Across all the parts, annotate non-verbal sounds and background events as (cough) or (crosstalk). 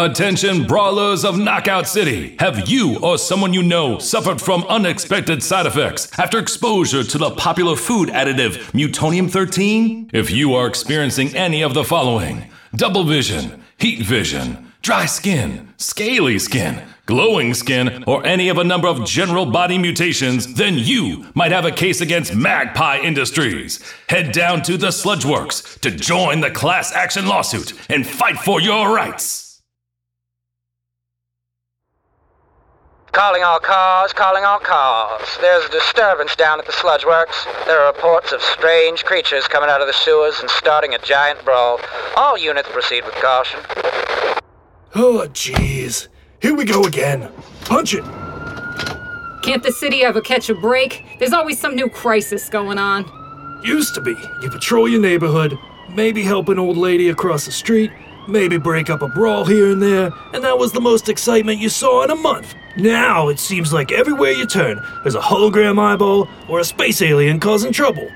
Attention, brawlers of Knockout City! Have you or someone you know suffered from unexpected side effects after exposure to the popular food additive Mutonium 13? If you are experiencing any of the following double vision, heat vision, dry skin, scaly skin, glowing skin, or any of a number of general body mutations, then you might have a case against Magpie Industries. Head down to the Sludgeworks to join the class action lawsuit and fight for your rights. Calling all cars, calling all cars. There's a disturbance down at the sludge works. There are reports of strange creatures coming out of the sewers and starting a giant brawl. All units proceed with caution. Oh, jeez. Here we go again. Punch it. Can't the city ever catch a break? There's always some new crisis going on. Used to be. You patrol your neighborhood, maybe help an old lady across the street, maybe break up a brawl here and there, and that was the most excitement you saw in a month. Now it seems like everywhere you turn, there's a hologram eyeball or a space alien causing trouble.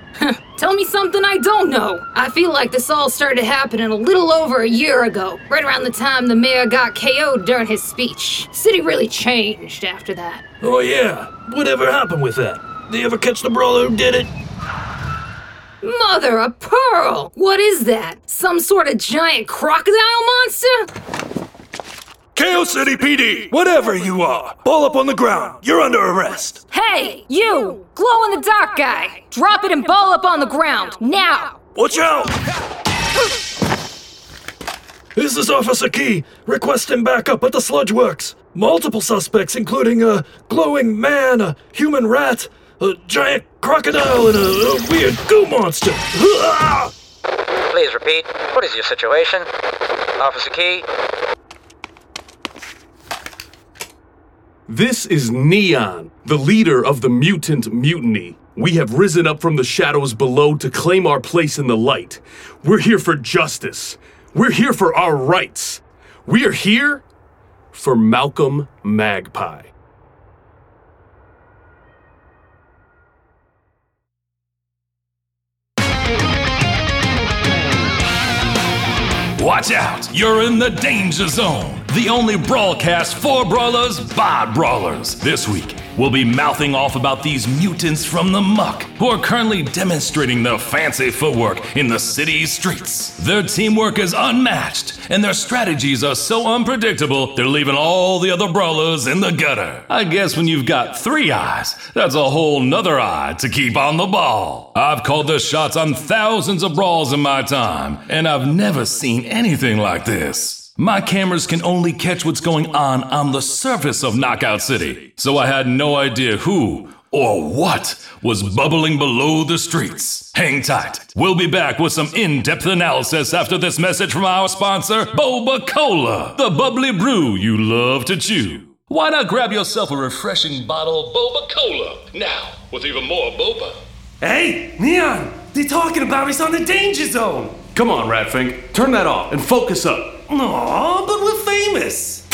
Tell me something I don't know. I feel like this all started happening a little over a year ago, right around the time the mayor got KO'd during his speech. City really changed after that. Oh, yeah. Whatever happened with that? Did you ever catch the brawler who did it? Mother of pearl! What is that? Some sort of giant crocodile monster? KO City PD, whatever you are, ball up on the ground. You're under arrest. Hey, you! Glow in the dark guy! Drop it and ball up on the ground, now! Watch out! This is Officer Key, requesting backup at the Sludge Works. Multiple suspects, including a glowing man, a human rat, a giant crocodile, and a, a weird goo monster. Please repeat. What is your situation? Officer Key? This is Neon, the leader of the mutant mutiny. We have risen up from the shadows below to claim our place in the light. We're here for justice. We're here for our rights. We are here for Malcolm Magpie. Watch out! You're in the danger zone. The only broadcast for brawlers by brawlers. This week, we'll be mouthing off about these mutants from the muck who are currently demonstrating their fancy footwork in the city's streets. Their teamwork is unmatched, and their strategies are so unpredictable, they're leaving all the other brawlers in the gutter. I guess when you've got three eyes, that's a whole nother eye to keep on the ball. I've called the shots on thousands of brawls in my time, and I've never seen anything like this. My cameras can only catch what's going on on the surface of Knockout City, so I had no idea who or what was bubbling below the streets. Hang tight. We'll be back with some in depth analysis after this message from our sponsor, Boba Cola, the bubbly brew you love to chew. Why not grab yourself a refreshing bottle of Boba Cola now with even more boba? Hey, Neon! They're talking about us on the danger zone! Come on, Ratfink, turn that off and focus up. Aw, but we're famous!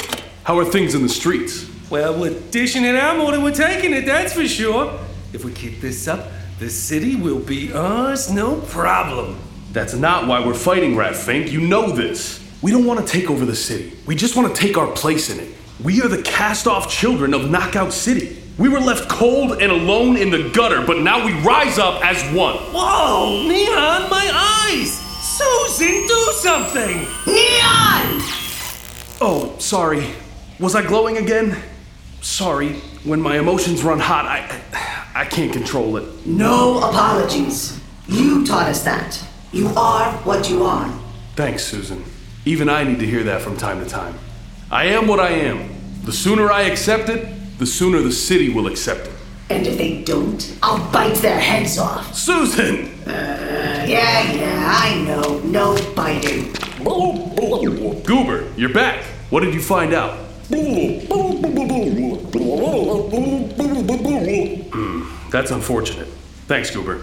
How are things in the streets? Well, we're dishing it out more than we're taking it, that's for sure. If we keep this up, the city will be ours, no problem. That's not why we're fighting, Ratfink. You know this. We don't want to take over the city. We just want to take our place in it. We are the cast off children of Knockout City. We were left cold and alone in the gutter, but now we rise up as one. Whoa, Neon, my eyes! Susan, do something! Neon! Oh, sorry. Was I glowing again? Sorry. When my emotions run hot, I I can't control it. No apologies. You taught us that. You are what you are. Thanks, Susan. Even I need to hear that from time to time. I am what I am. The sooner I accept it, the sooner the city will accept it. And if they don't, I'll bite their heads off. Susan! Uh, yeah, yeah, I know. No biting. Goober, you're back. What did you find out? Hmm, that's unfortunate. Thanks, Goober.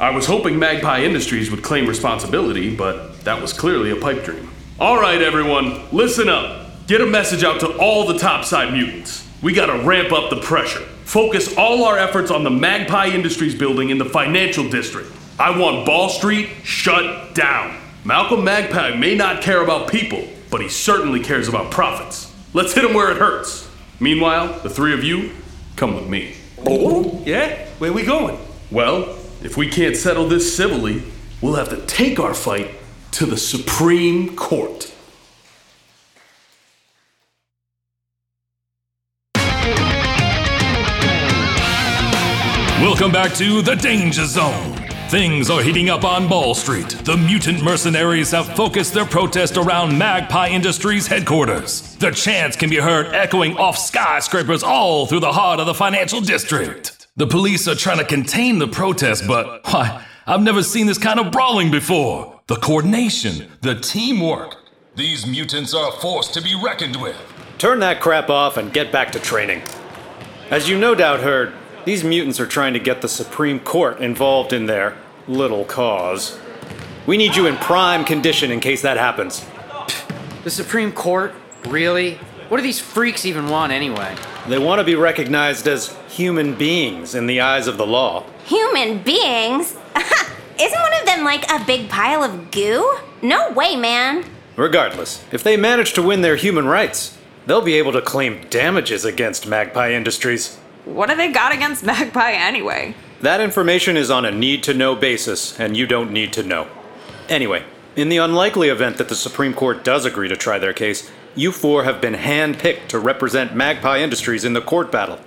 I was hoping Magpie Industries would claim responsibility, but that was clearly a pipe dream. All right, everyone, listen up. Get a message out to all the topside mutants. We gotta ramp up the pressure. Focus all our efforts on the Magpie Industries building in the financial district. I want Ball Street shut down. Malcolm Magpie may not care about people, but he certainly cares about profits. Let's hit him where it hurts. Meanwhile, the three of you, come with me. Oh, yeah? Where we going? Well, if we can't settle this civilly, we'll have to take our fight to the Supreme Court. Welcome back to the Danger Zone. Things are heating up on Ball Street. The mutant mercenaries have focused their protest around Magpie Industries headquarters. The chants can be heard echoing off skyscrapers all through the heart of the financial district. The police are trying to contain the protest, but why, I've never seen this kind of brawling before. The coordination, the teamwork. These mutants are a force to be reckoned with. Turn that crap off and get back to training. As you no doubt heard, these mutants are trying to get the Supreme Court involved in their little cause. We need you in prime condition in case that happens. The Supreme Court? Really? What do these freaks even want anyway? They want to be recognized as human beings in the eyes of the law. Human beings? (laughs) Isn't one of them like a big pile of goo? No way, man. Regardless, if they manage to win their human rights, they'll be able to claim damages against Magpie Industries. What do they got against (laughs) Magpie anyway? That information is on a need to know basis, and you don't need to know. Anyway, in the unlikely event that the Supreme Court does agree to try their case, you four have been hand-picked to represent Magpie Industries in the court battle.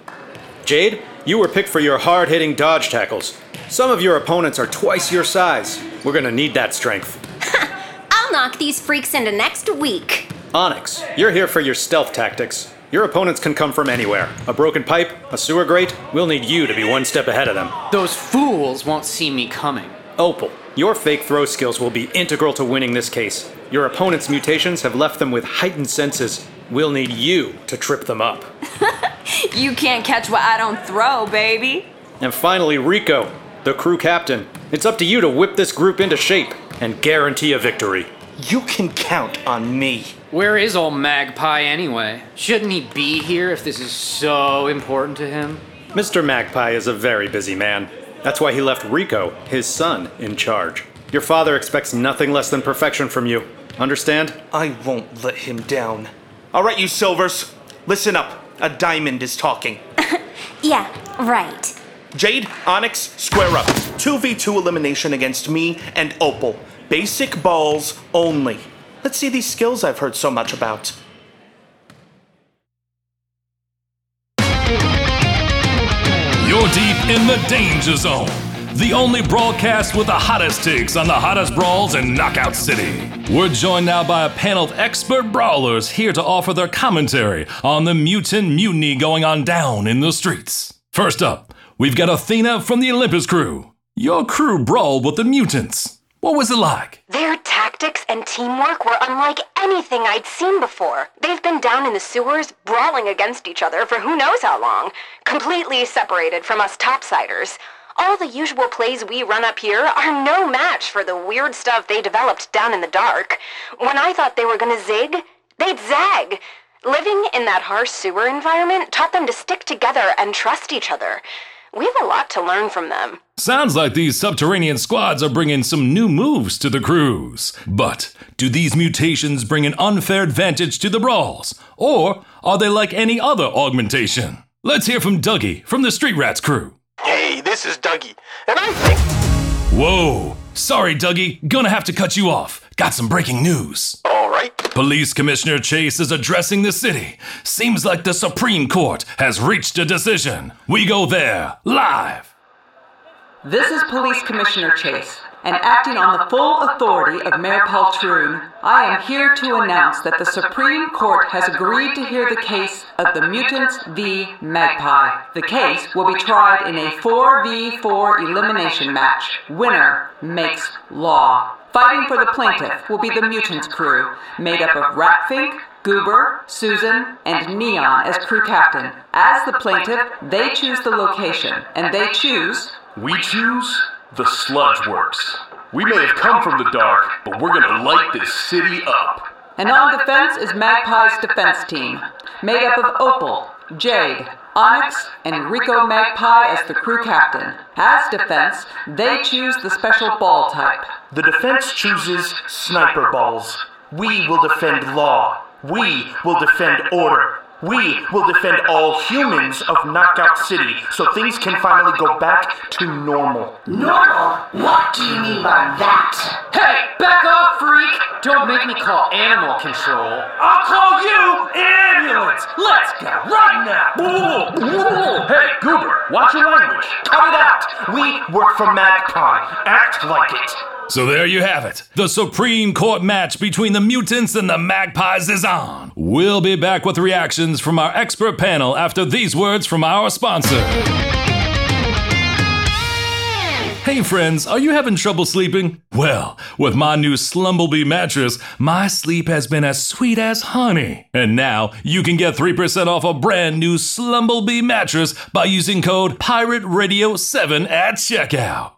Jade, you were picked for your hard-hitting dodge tackles. Some of your opponents are twice your size. We're gonna need that strength. (laughs) I'll knock these freaks into next week. Onyx, you're here for your stealth tactics. Your opponents can come from anywhere. A broken pipe, a sewer grate, we'll need you to be one step ahead of them. Those fools won't see me coming. Opal, your fake throw skills will be integral to winning this case. Your opponent's mutations have left them with heightened senses. We'll need you to trip them up. (laughs) You can't catch what I don't throw, baby. And finally, Rico, the crew captain. It's up to you to whip this group into shape and guarantee a victory. You can count on me. Where is old Magpie anyway? Shouldn't he be here if this is so important to him? Mr. Magpie is a very busy man. That's why he left Rico, his son, in charge. Your father expects nothing less than perfection from you. Understand? I won't let him down. All right, you Silvers, listen up. A diamond is talking. (laughs) Yeah, right. Jade, Onyx, square up. 2v2 elimination against me and Opal. Basic balls only. Let's see these skills I've heard so much about. You're deep in the Danger Zone, the only broadcast with the hottest takes on the hottest brawls in Knockout City. We're joined now by a panel of expert brawlers here to offer their commentary on the mutant mutiny going on down in the streets. First up, we've got Athena from the Olympus crew. Your crew brawled with the mutants. What was it like? Their tactics and teamwork were unlike anything I'd seen before. They've been down in the sewers, brawling against each other for who knows how long, completely separated from us topsiders. All the usual plays we run up here are no match for the weird stuff they developed down in the dark. When I thought they were gonna zig, they'd zag. Living in that harsh sewer environment taught them to stick together and trust each other. We have a lot to learn from them. Sounds like these subterranean squads are bringing some new moves to the crews. But do these mutations bring an unfair advantage to the brawls? Or are they like any other augmentation? Let's hear from Dougie from the Street Rats crew. Hey, this is Dougie, and I think. Whoa! Sorry, Dougie, gonna have to cut you off. Got some breaking news. All right. Police Commissioner Chase is addressing the city. Seems like the Supreme Court has reached a decision. We go there, live. This is Police Commissioner Chase, and acting on the full authority of Mayor Paul Troon, I am here to announce that the Supreme Court has agreed to hear the case of the Mutants v. Magpie. The case will be tried in a 4v4 elimination match. Winner makes law. Fighting for the plaintiff will be the Mutants crew, made up of Ratfink, Goober, Susan, and Neon as crew captain. As the plaintiff, they choose the location, and they choose We choose the Sludge Works. We may have come from the dark, but we're gonna light this city up. And on defense is Magpie's defense team, made up of Opal, Jade, Onyx, and Rico Magpie as the crew captain. As defense, they choose the special ball type. The defense chooses sniper balls. We will defend law. We will defend order. We will defend all humans of Knockout City so things can finally go back to normal. Normal? What do you mean by that? Hey, back off, freak! Don't make me call animal control. I'll call you ambulance. Let's go right now. Hey, Goober, watch your language. Cut it out! We work for Magpie. Act like it. So there you have it. The Supreme Court match between the mutants and the magpies is on. We'll be back with reactions from our expert panel after these words from our sponsor. Hey friends, are you having trouble sleeping? Well, with my new Slumblebee mattress, my sleep has been as sweet as honey. And now you can get 3% off a brand new Slumblebee mattress by using code Pirate Radio 7 at checkout.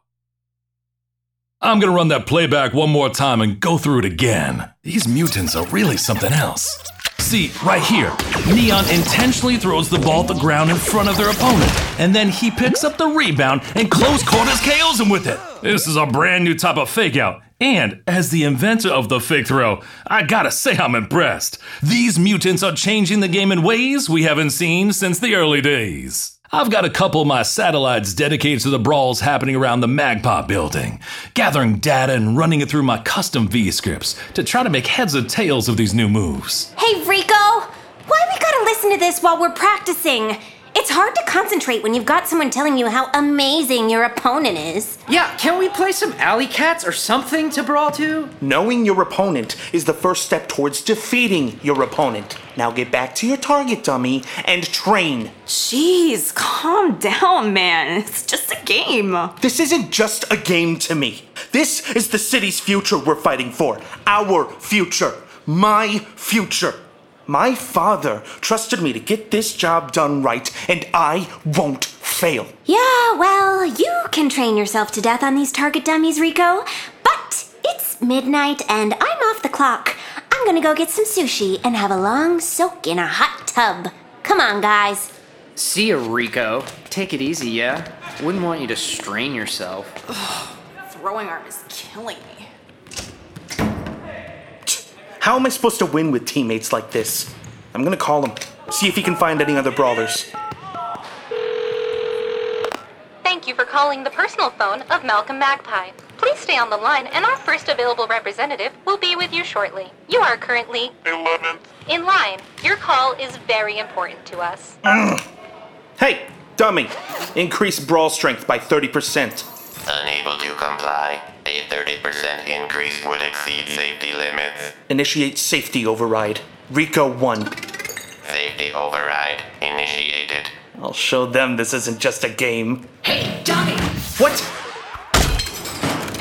I'm gonna run that playback one more time and go through it again. These mutants are really something else. See, right here, Neon intentionally throws the ball at the ground in front of their opponent, and then he picks up the rebound and close quarters KOs him with it. This is a brand new type of fake out. And as the inventor of the fake throw, I gotta say I'm impressed. These mutants are changing the game in ways we haven't seen since the early days. I've got a couple of my satellites dedicated to the brawls happening around the Magpie building, gathering data and running it through my custom V scripts to try to make heads or tails of these new moves. Hey, Rico! Why we gotta listen to this while we're practicing? It's hard to concentrate when you've got someone telling you how amazing your opponent is. Yeah, can we play some alley cats or something to brawl to? Knowing your opponent is the first step towards defeating your opponent. Now get back to your target, dummy, and train. Jeez, calm down, man. It's just a game. This isn't just a game to me. This is the city's future we're fighting for. Our future. My future. My father trusted me to get this job done right, and I won't fail. Yeah, well, you can train yourself to death on these target dummies, Rico. But it's midnight and I'm off the clock. I'm gonna go get some sushi and have a long soak in a hot tub. Come on, guys. See ya, Rico. Take it easy, yeah? Wouldn't want you to strain yourself. Throwing arm is killing me. How am I supposed to win with teammates like this? I'm gonna call him, see if he can find any other brawlers. Thank you for calling the personal phone of Malcolm Magpie. Please stay on the line, and our first available representative will be with you shortly. You are currently 11th in line. Your call is very important to us. (clears throat) Hey, dummy! Increase brawl strength by 30%. Unable to comply. A 30% increase would exceed safety limits. Initiate safety override. Rico 1. Safety override initiated. I'll show them this isn't just a game. Hey, dummy! What?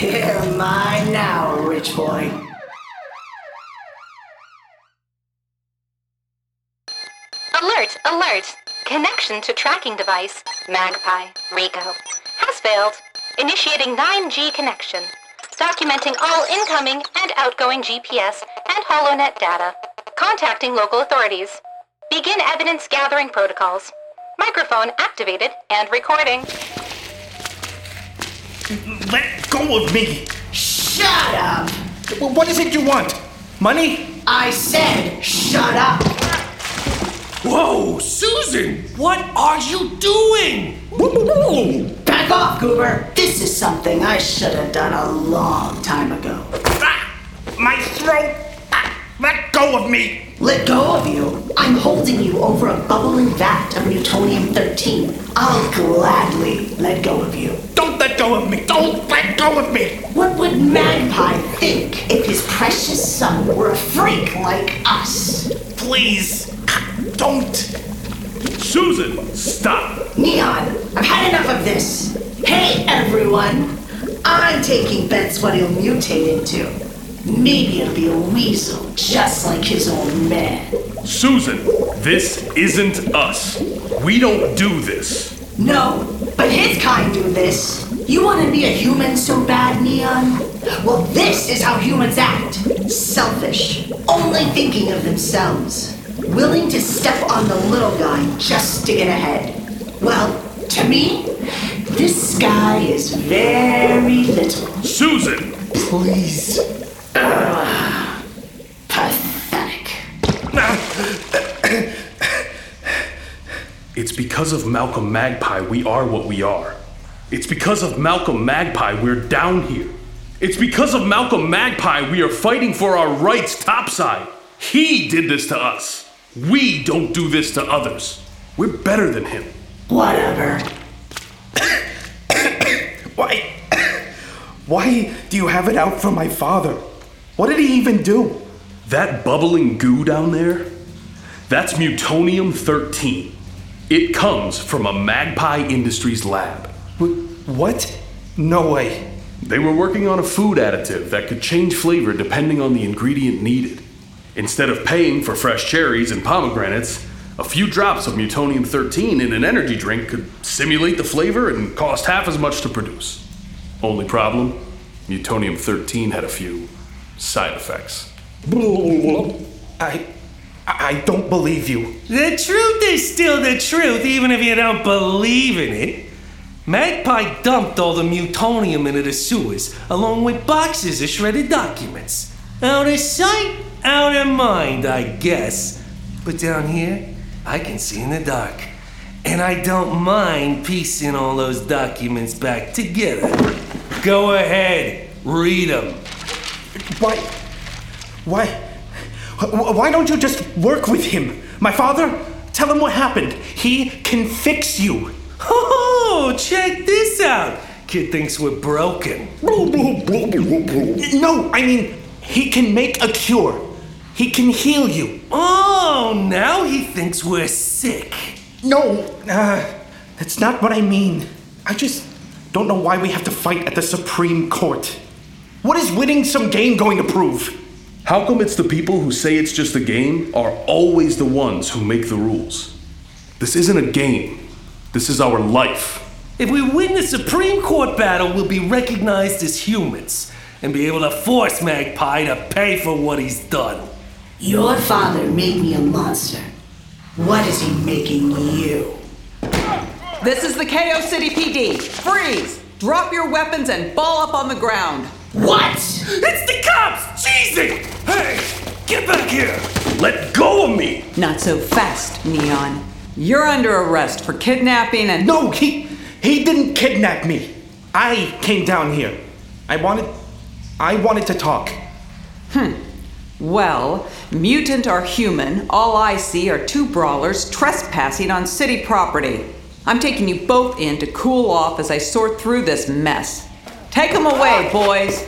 You're mine now, rich boy. Alert! Alert! Connection to tracking device, Magpie, Rico, has failed. Initiating 9G connection. Documenting all incoming and outgoing GPS and HoloNet data. Contacting local authorities. Begin evidence gathering protocols. Microphone activated and recording. Let go of me! Shut up! What is it you want? Money? I said shut up! Whoa, Susan! What are you doing? Back off, Goober! This is something I should have done a long time ago. Ah, my throat! Ah, let go of me! Let go of you? I'm holding you over a bubbling vat of Mutonium 13. I'll gladly let go of you. Don't let go of me! Don't let go of me! What would Magpie think if his precious son were a freak like us? Please, don't! Susan, stop! Neon, I've had enough of this. Everyone. I'm taking bets what he'll mutate into. Maybe it'll be a weasel, just like his old man. Susan, this isn't us. We don't do this. No, but his kind do this. You want to be a human so bad, Neon? Well, this is how humans act selfish, only thinking of themselves, willing to step on the little guy just to get ahead. Well, to me, this guy is very little. Susan! Please. Ah, pathetic. It's because of Malcolm Magpie we are what we are. It's because of Malcolm Magpie we're down here. It's because of Malcolm Magpie we are fighting for our rights topside. He did this to us. We don't do this to others. We're better than him. Whatever. (coughs) Why? (coughs) Why do you have it out for my father? What did he even do? That bubbling goo down there? That's Mutonium 13. It comes from a Magpie Industries lab. What? No way. They were working on a food additive that could change flavor depending on the ingredient needed. Instead of paying for fresh cherries and pomegranates, a few drops of Mutonium 13 in an energy drink could simulate the flavor and cost half as much to produce. Only problem? Mutonium 13 had a few side effects. I. I don't believe you. The truth is still the truth, even if you don't believe in it. Magpie dumped all the mutonium into the sewers, along with boxes of shredded documents. Out of sight, out of mind, I guess. But down here, I can see in the dark. And I don't mind piecing all those documents back together. Go ahead, read them. Why? Why? Why don't you just work with him? My father? Tell him what happened. He can fix you. Oh, check this out. Kid thinks we're broken. No, I mean, he can make a cure. He can heal you. Oh, now he thinks we're sick. No, uh, that's not what I mean. I just don't know why we have to fight at the Supreme Court. What is winning some game going to prove? How come it's the people who say it's just a game are always the ones who make the rules? This isn't a game. This is our life. If we win the Supreme Court battle, we'll be recognized as humans and be able to force Magpie to pay for what he's done. Your father made me a monster. What is he making you? This is the KO City PD. Freeze! Drop your weapons and ball up on the ground. What? It's the cops! Cheesing! Hey, get back here! Let go of me! Not so fast, Neon. You're under arrest for kidnapping and. No, he he didn't kidnap me. I came down here. I wanted I wanted to talk. Hmm. Well, mutant or human, all I see are two brawlers trespassing on city property. I'm taking you both in to cool off as I sort through this mess. Take them away, boys.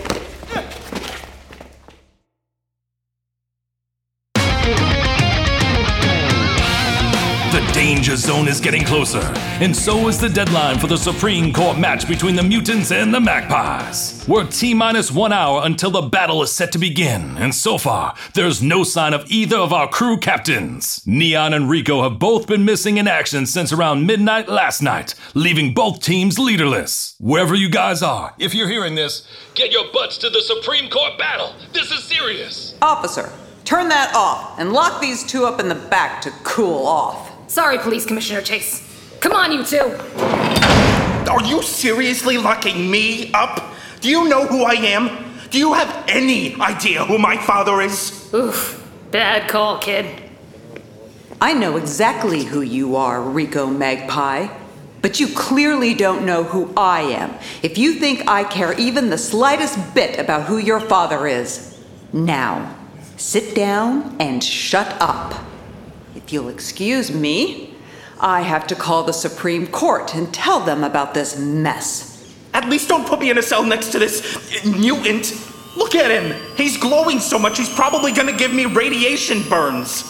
Danger zone is getting closer, and so is the deadline for the Supreme Court match between the mutants and the magpies. We're T minus one hour until the battle is set to begin, and so far, there's no sign of either of our crew captains. Neon and Rico have both been missing in action since around midnight last night, leaving both teams leaderless. Wherever you guys are, if you're hearing this, get your butts to the Supreme Court battle. This is serious. Officer, turn that off and lock these two up in the back to cool off. Sorry, Police Commissioner Chase. Come on, you two. Are you seriously locking me up? Do you know who I am? Do you have any idea who my father is? Oof. Bad call, kid. I know exactly who you are, Rico Magpie. But you clearly don't know who I am if you think I care even the slightest bit about who your father is. Now, sit down and shut up. If you'll excuse me, I have to call the Supreme Court and tell them about this mess. At least don't put me in a cell next to this mutant. Look at him. He's glowing so much he's probably gonna give me radiation burns.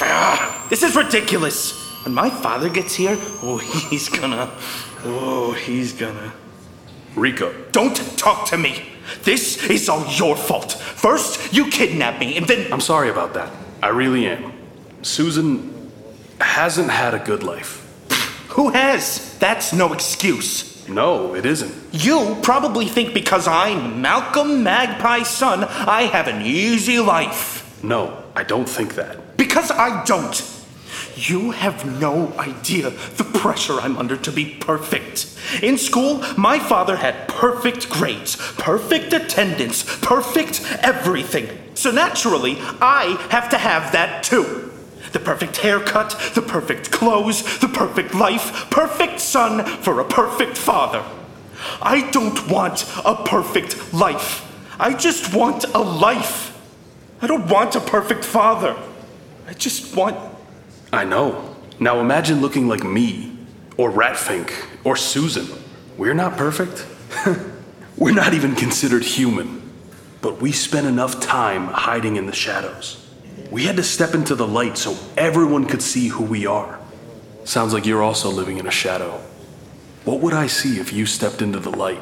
Ah, this is ridiculous. When my father gets here, oh, he's gonna. Oh, he's gonna. Rico. Don't talk to me. This is all your fault. First, you kidnapped me, and then. I'm sorry about that. I really am. Susan hasn't had a good life. Who has? That's no excuse. No, it isn't. You probably think because I'm Malcolm Magpie's son, I have an easy life. No, I don't think that. Because I don't. You have no idea the pressure I'm under to be perfect. In school, my father had perfect grades, perfect attendance, perfect everything. So naturally, I have to have that too. The perfect haircut, the perfect clothes, the perfect life, perfect son for a perfect father. I don't want a perfect life. I just want a life. I don't want a perfect father. I just want. I know. Now imagine looking like me, or Ratfink, or Susan. We're not perfect. (laughs) We're not even considered human. But we spent enough time hiding in the shadows. We had to step into the light so everyone could see who we are. Sounds like you're also living in a shadow. What would I see if you stepped into the light?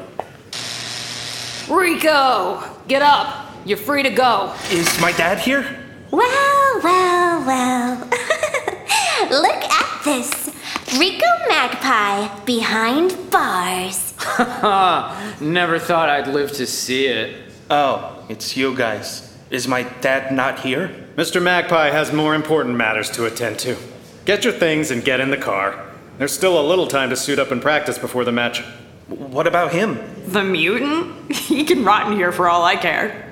Rico, get up. You're free to go. Is my dad here? Well, well, well. (laughs) Look at this. Rico Magpie behind bars. Ha (laughs) ha! Never thought I'd live to see it. Oh, it's you guys. Is my dad not here? Mr. Magpie has more important matters to attend to. Get your things and get in the car. There's still a little time to suit up and practice before the match. What about him? The mutant? (laughs) He can rot in here for all I care.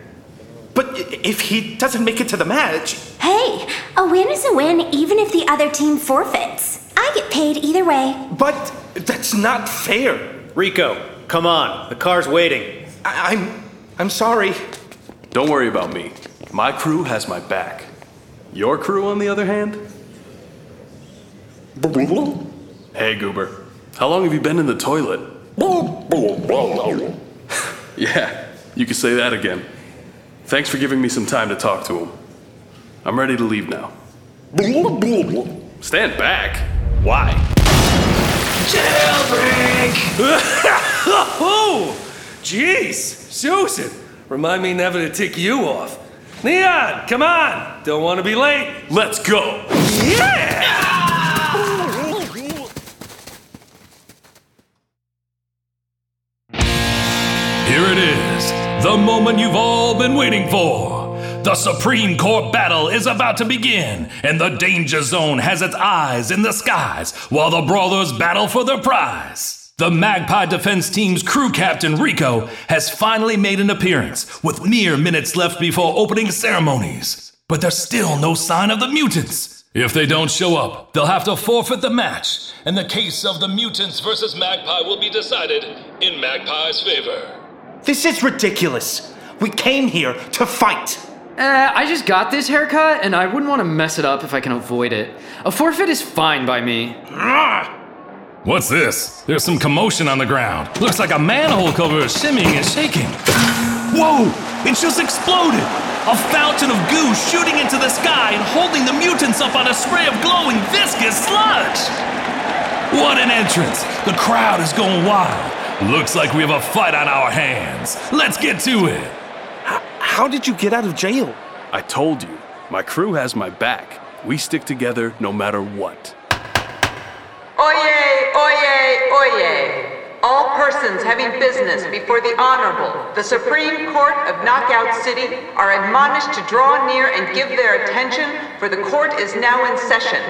But if he doesn't make it to the match. Hey, a win is a win even if the other team forfeits. I get paid either way. But that's not fair. Rico, come on. The car's waiting. I- I'm. I'm sorry. Don't worry about me. My crew has my back. Your crew, on the other hand? Hey, Goober. How long have you been in the toilet? (laughs) yeah, you can say that again. Thanks for giving me some time to talk to him. I'm ready to leave now. Stand back. Why? Jailbreak! oh, (laughs) jeez, Susan, remind me never to tick you off. Neon, come on! Don't want to be late. Let's go! Yeah! Here it is, the moment you've all been waiting for. The Supreme Court battle is about to begin, and the Danger Zone has its eyes in the skies while the brawlers battle for their prize. The Magpie Defense Team's crew captain Rico has finally made an appearance with mere minutes left before opening ceremonies. But there's still no sign of the mutants. If they don't show up, they'll have to forfeit the match, and the case of the mutants versus Magpie will be decided in Magpie's favor. This is ridiculous. We came here to fight. Uh, I just got this haircut, and I wouldn't want to mess it up if I can avoid it. A forfeit is fine by me. What's this? There's some commotion on the ground. Looks like a manhole cover is shimmying and shaking. Whoa! It just exploded! A fountain of goo shooting into the sky and holding the mutants up on a spray of glowing viscous sludge! What an entrance! The crowd is going wild. Looks like we have a fight on our hands. Let's get to it! How did you get out of jail? I told you, my crew has my back. We stick together no matter what. Oyez, oyez, oyez. All persons having business before the Honorable, the Supreme Court of Knockout City, are admonished to draw near and give their attention, for the court is now in session.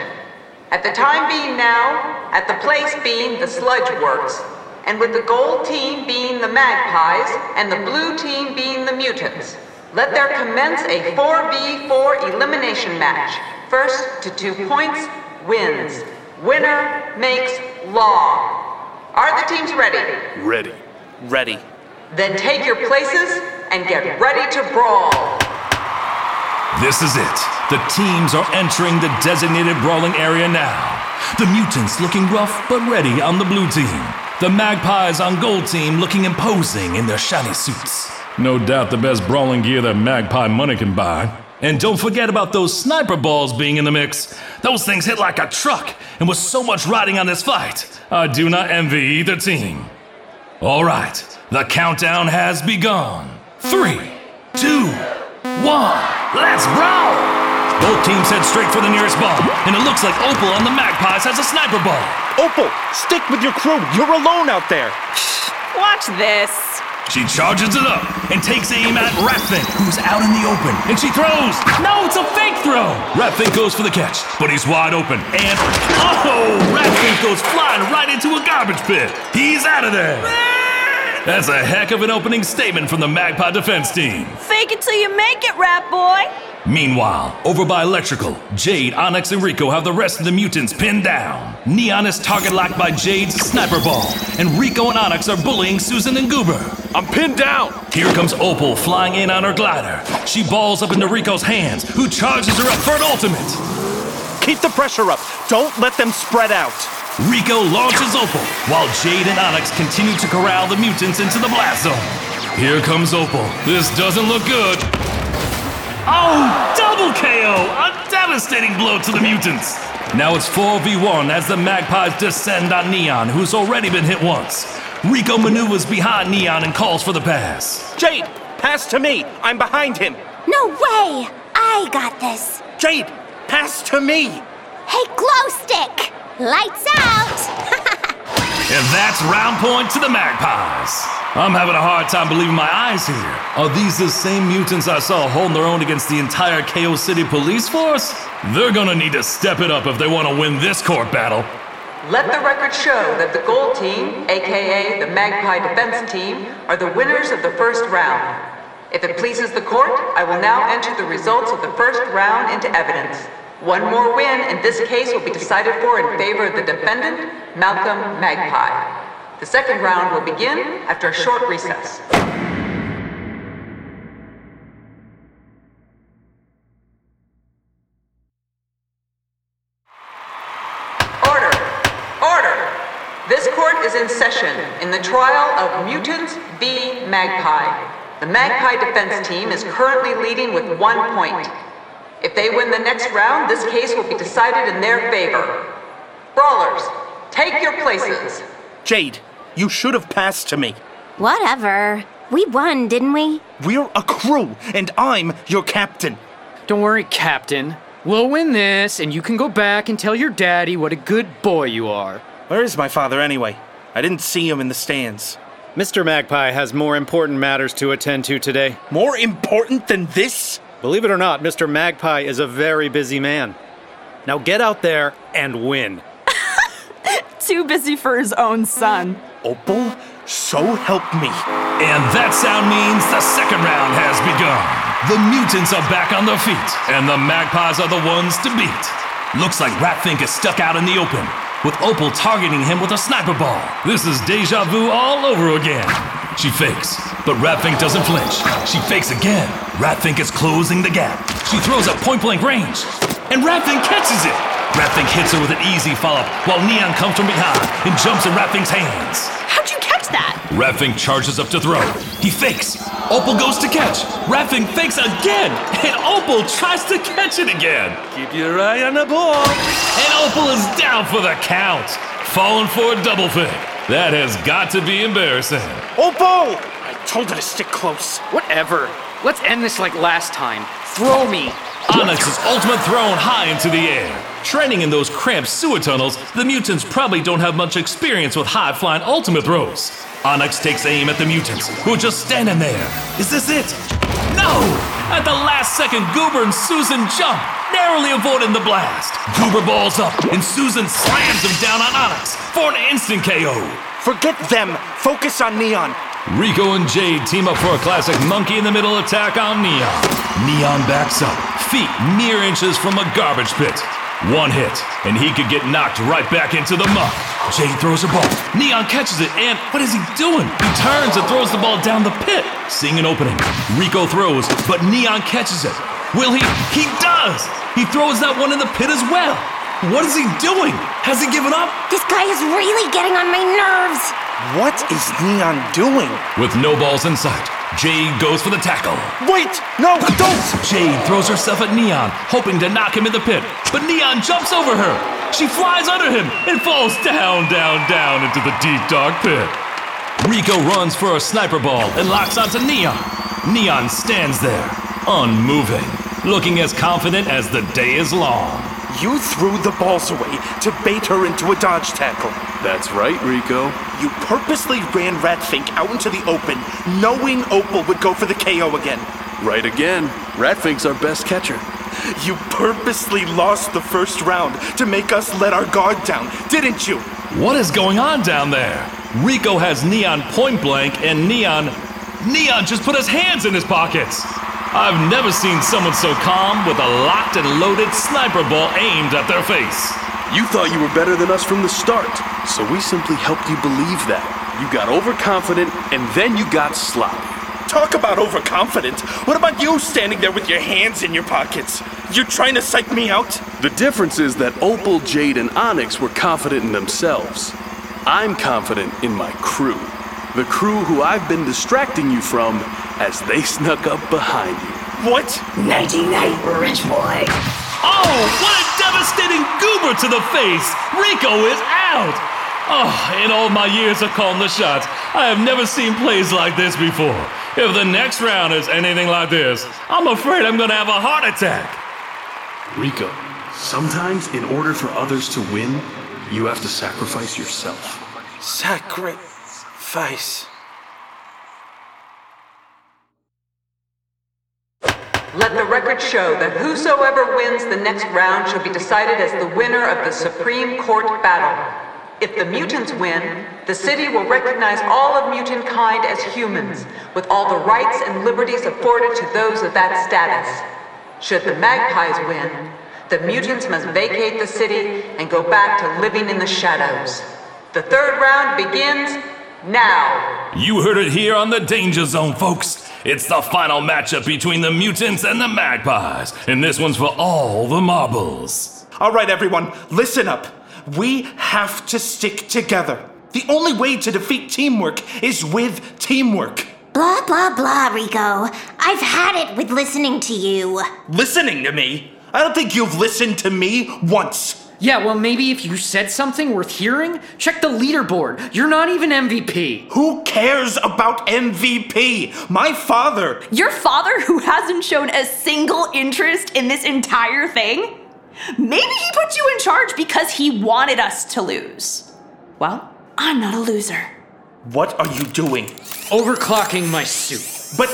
At the time being now, at the place being the Sludge Works, and with the gold team being the Magpies and the blue team being the Mutants. Let there commence a 4v4 elimination match. First to two points wins. Winner makes law. Are the teams ready? Ready. Ready. Then take your places and get ready to brawl. This is it. The teams are entering the designated brawling area now. The mutants looking rough but ready on the blue team. The magpies on gold team looking imposing in their shiny suits. No doubt the best brawling gear that magpie money can buy. And don't forget about those sniper balls being in the mix. Those things hit like a truck, and with so much riding on this fight, I do not envy either team. All right, the countdown has begun. Three, two, one, let's brawl! Both teams head straight for the nearest ball, and it looks like Opal on the Magpies has a sniper ball. Opal, stick with your crew. You're alone out there. Watch this. She charges it up and takes aim at Ratfink, who's out in the open, and she throws. No, it's a fake throw. Ratfink goes for the catch, but he's wide open, and oh, Ratfink goes flying right into a garbage pit. He's out of there. That's a heck of an opening statement from the Magpie defense team. Fake it till you make it, rat boy. Meanwhile, over by Electrical, Jade, Onyx, and Rico have the rest of the mutants pinned down. Neon is target locked by Jade's sniper ball, and Rico and Onyx are bullying Susan and Goober. I'm pinned down! Here comes Opal flying in on her glider. She balls up into Rico's hands, who charges her up for an ultimate. Keep the pressure up. Don't let them spread out. Rico launches Opal, while Jade and Onyx continue to corral the mutants into the blast zone. Here comes Opal. This doesn't look good. Oh, double KO! A devastating blow to the mutants. Now it's 4v1 as the Magpies descend on Neon, who's already been hit once. Rico maneuvers behind Neon and calls for the pass. Jade, pass to me. I'm behind him. No way! I got this. Jade, pass to me. Hey, glow stick! Lights out! (laughs) And that's round point to the Magpies. I'm having a hard time believing my eyes here. Are these the same mutants I saw holding their own against the entire KO City police force? They're gonna need to step it up if they want to win this court battle. Let the record show that the Gold Team, aka the Magpie Defense Team, are the winners of the first round. If it pleases the court, I will now enter the results of the first round into evidence. One more win in this case will be decided for in favor of the defendant, Malcolm Magpie. The second round will begin after a short recess. Order! Order! This court is in session in the trial of Mutants v. Magpie. The Magpie defense team is currently leading with one point. If they win the next round, this case will be decided in their favor. Brawlers, take your places. Jade, you should have passed to me. Whatever. We won, didn't we? We're a crew, and I'm your captain. Don't worry, Captain. We'll win this, and you can go back and tell your daddy what a good boy you are. Where is my father anyway? I didn't see him in the stands. Mr. Magpie has more important matters to attend to today. More important than this? Believe it or not, Mr. Magpie is a very busy man. Now get out there and win. (laughs) Too busy for his own son. Opal, so help me. And that sound means the second round has begun. The mutants are back on their feet, and the magpies are the ones to beat. Looks like Ratfink is stuck out in the open, with Opal targeting him with a sniper ball. This is deja vu all over again. She fakes, but Ratfink doesn't flinch. She fakes again. Ratfink is closing the gap. She throws at point blank range, and Ratfink catches it. Ratfink hits her with an easy follow-up, while Neon comes from behind and jumps in Ratfink's hands. How'd you catch that? Ratfink charges up to throw. He fakes. Opal goes to catch. Ratfink fakes again, and Opal tries to catch it again. Keep your eye on the ball. And Opal is down for the count, falling for a double fake. That has got to be embarrassing. Opal! I told her to stick close. Whatever. Let's end this like last time. Throw me. Onyx's ultimate thrown high into the air. Training in those cramped sewer tunnels, the mutants probably don't have much experience with high flying ultimate throws. Onyx takes aim at the mutants, who are just standing there. Is this it? No! At the last second, Goober and Susan jump, narrowly avoiding the blast. Goober balls up, and Susan slams him down on Onyx for an instant KO. Forget them. Focus on Neon. Rico and Jade team up for a classic monkey in the middle attack on Neon. Neon backs up, feet mere inches from a garbage pit. One hit, and he could get knocked right back into the muck. Jade throws a ball. Neon catches it, and what is he doing? He turns and throws the ball down the pit, seeing an opening. Rico throws, but Neon catches it. Will he? He does! He throws that one in the pit as well. What is he doing? Has he given up? This guy is really getting on my nerves. What is Neon doing? With no balls in sight, Jade goes for the tackle. Wait! No, don't! Jade throws herself at Neon, hoping to knock him in the pit, but Neon jumps over her. She flies under him and falls down, down, down into the deep, dark pit. Rico runs for a sniper ball and locks onto Neon. Neon stands there, unmoving, looking as confident as the day is long. You threw the balls away to bait her into a dodge tackle. That's right, Rico. You purposely ran Ratfink out into the open, knowing Opal would go for the KO again. Right again. Ratfink's our best catcher. You purposely lost the first round to make us let our guard down, didn't you? What is going on down there? Rico has Neon point blank, and Neon. Neon just put his hands in his pockets. I've never seen someone so calm with a locked and loaded sniper ball aimed at their face. You thought you were better than us from the start, so we simply helped you believe that. You got overconfident, and then you got sloppy. Talk about overconfident. What about you standing there with your hands in your pockets? You're trying to psych me out? The difference is that Opal, Jade, and Onyx were confident in themselves. I'm confident in my crew. The crew who I've been distracting you from as they snuck up behind you. What? Nighty night, rich boy. Oh, what a devastating goober to the face! Rico is out! Oh, in all my years of calling the shots, I have never seen plays like this before. If the next round is anything like this, I'm afraid I'm gonna have a heart attack. Rico, sometimes in order for others to win, you have to sacrifice yourself. Sacrifice. Let the record show that whosoever wins the next round shall be decided as the winner of the Supreme Court battle. If the mutants win, the city will recognize all of mutant kind as humans, with all the rights and liberties afforded to those of that status. Should the magpies win, the mutants must vacate the city and go back to living in the shadows. The third round begins now. You heard it here on the Danger Zone, folks. It's the final matchup between the mutants and the magpies, and this one's for all the marbles. All right, everyone, listen up. We have to stick together. The only way to defeat teamwork is with teamwork. Blah, blah, blah, Rico. I've had it with listening to you. Listening to me? I don't think you've listened to me once. Yeah, well, maybe if you said something worth hearing, check the leaderboard. You're not even MVP. Who cares about MVP? My father. Your father, who hasn't shown a single interest in this entire thing? Maybe he put you in charge because he wanted us to lose. Well, I'm not a loser. What are you doing? Overclocking my suit. But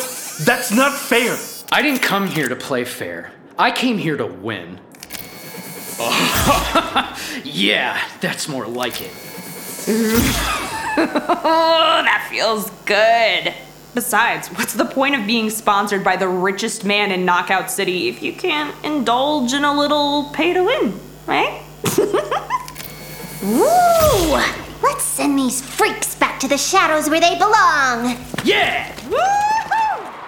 that's not fair. I didn't come here to play fair. I came here to win. (laughs) yeah, that's more like it. oh, (laughs) that feels good. Besides, what's the point of being sponsored by the richest man in Knockout City if you can't indulge in a little pay to win, right? (laughs) Woo! Let's send these freaks back to the shadows where they belong. Yeah!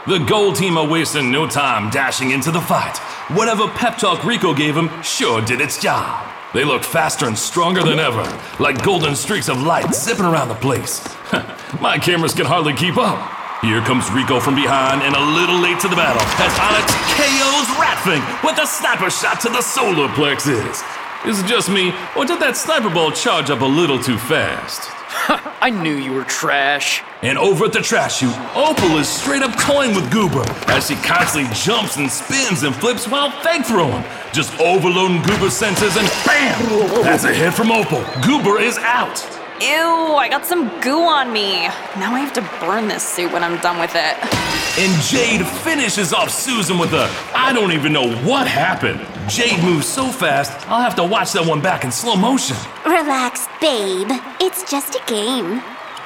The gold team are wasting no time dashing into the fight. Whatever pep talk Rico gave him sure did its job. They look faster and stronger than ever, like golden streaks of light zipping around the place. (laughs) My cameras can hardly keep up. Here comes Rico from behind and a little late to the battle as Onyx KO's Ratfink with a sniper shot to the solar plexus. Is it just me, or did that sniper ball charge up a little too fast? (laughs) I knew you were trash. And over at the trash chute, Opal is straight up toying with Goober as she constantly jumps and spins and flips while fake throwing. Just overloading Goober's senses and BAM! That's a hit from Opal. Goober is out. Ew, I got some goo on me. Now I have to burn this suit when I'm done with it. And Jade finishes off Susan with a I don't even know what happened. Jade moves so fast, I'll have to watch that one back in slow motion. Relax, babe. It's just a game.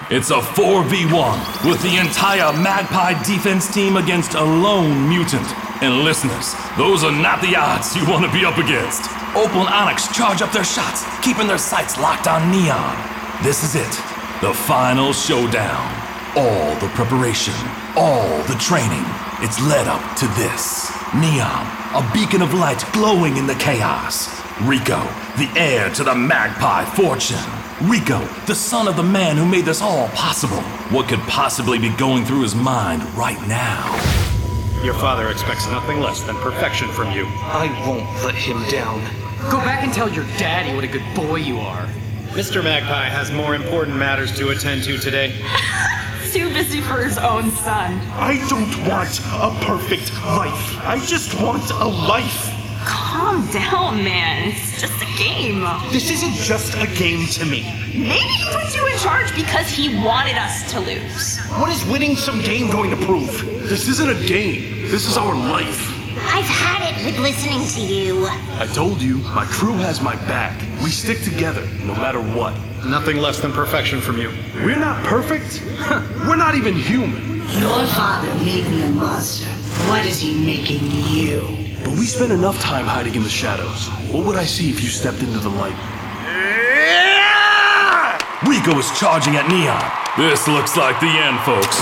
It's a 4v1 with the entire Magpie defense team against a lone mutant. And listeners, those are not the odds you want to be up against. Opal and Onyx charge up their shots, keeping their sights locked on Neon. This is it, the final showdown. All the preparation, all the training, it's led up to this. Neon, a beacon of light glowing in the chaos. Rico, the heir to the magpie fortune. Rico, the son of the man who made this all possible. What could possibly be going through his mind right now? Your father expects nothing less than perfection from you. I won't let him down. Go back and tell your daddy what a good boy you are. Mr. Magpie has more important matters to attend to today. (laughs) Too busy for his own son. I don't want a perfect life. I just want a life. Calm down, man. It's just a game. This isn't just a game to me. Maybe he put you in charge because he wanted us to lose. What is winning some game going to prove? This isn't a game. This is our life. I've had it with listening to you. I told you, my crew has my back. We stick together, no matter what. Nothing less than perfection from you. We're not perfect. We're not even human. Your father made me a monster. What is he making you? But we spent enough time hiding in the shadows. What would I see if you stepped into the light? Rico is charging at Neon. This looks like the end, folks.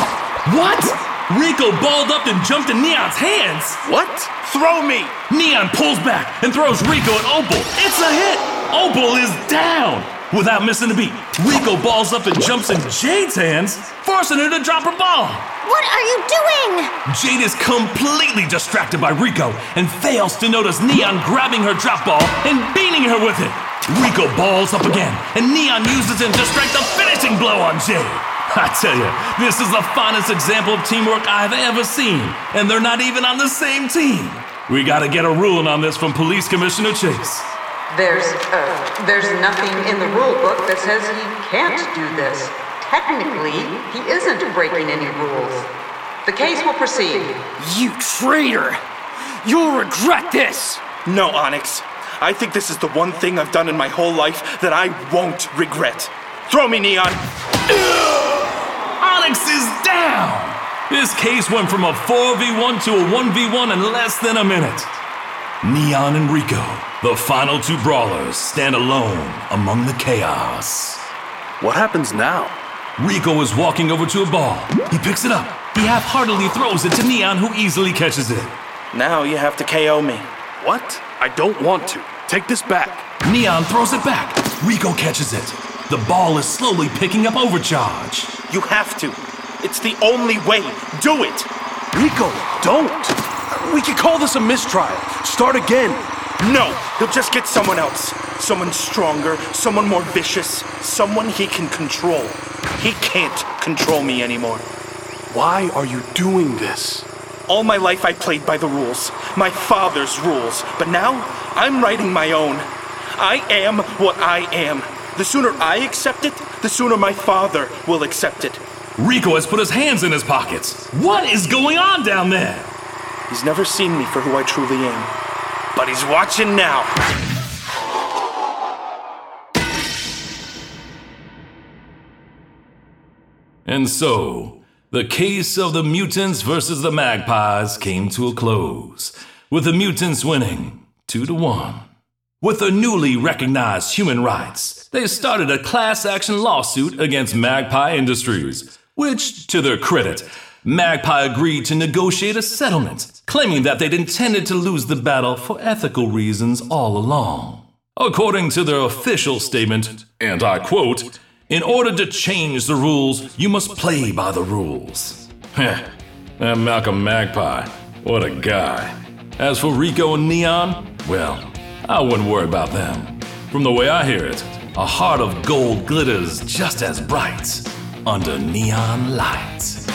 What? Rico balled up and jumped in Neon's hands. What? Throw me! Neon pulls back and throws Rico at Opal. It's a hit. Opal is down. Without missing a beat, Rico balls up and jumps in Jade's hands, forcing her to drop her ball. What are you doing? Jade is completely distracted by Rico and fails to notice Neon grabbing her drop ball and beating her with it. Rico balls up again, and Neon uses him to strike the finishing blow on Jade. I tell you, this is the finest example of teamwork I've ever seen, and they're not even on the same team. We gotta get a ruling on this from Police Commissioner Chase. There's, uh, there's nothing in the rule book that says he can't do this. Technically, he isn't breaking any rules. The case will proceed. You traitor! You'll regret this! No, Onyx. I think this is the one thing I've done in my whole life that I won't regret. Throw me, Neon! Onyx is down! This case went from a 4v1 to a 1v1 in less than a minute. Neon and Rico, the final two brawlers, stand alone among the chaos. What happens now? Rico is walking over to a ball. He picks it up. He half heartedly throws it to Neon, who easily catches it. Now you have to KO me. What? I don't want to. Take this back. Neon throws it back. Rico catches it. The ball is slowly picking up overcharge. You have to. It's the only way. Do it! Rico, don't! We could call this a mistrial. Start again. No, he'll just get someone else. Someone stronger, someone more vicious, someone he can control. He can't control me anymore. Why are you doing this? All my life I played by the rules, my father's rules, but now I'm writing my own. I am what I am. The sooner I accept it, the sooner my father will accept it. Rico has put his hands in his pockets. What is going on down there? He's never seen me for who I truly am, but he's watching now. And so, the case of the mutants versus the magpies came to a close, with the mutants winning two to one. With the newly recognized human rights, they started a class action lawsuit against Magpie Industries, which, to their credit, Magpie agreed to negotiate a settlement, claiming that they'd intended to lose the battle for ethical reasons all along. According to their official statement, and I quote, in order to change the rules, you must play by the rules. (laughs) Heh, that Malcolm Magpie, what a guy. As for Rico and Neon, well, I wouldn't worry about them. From the way I hear it, a heart of gold glitters just as bright under neon lights.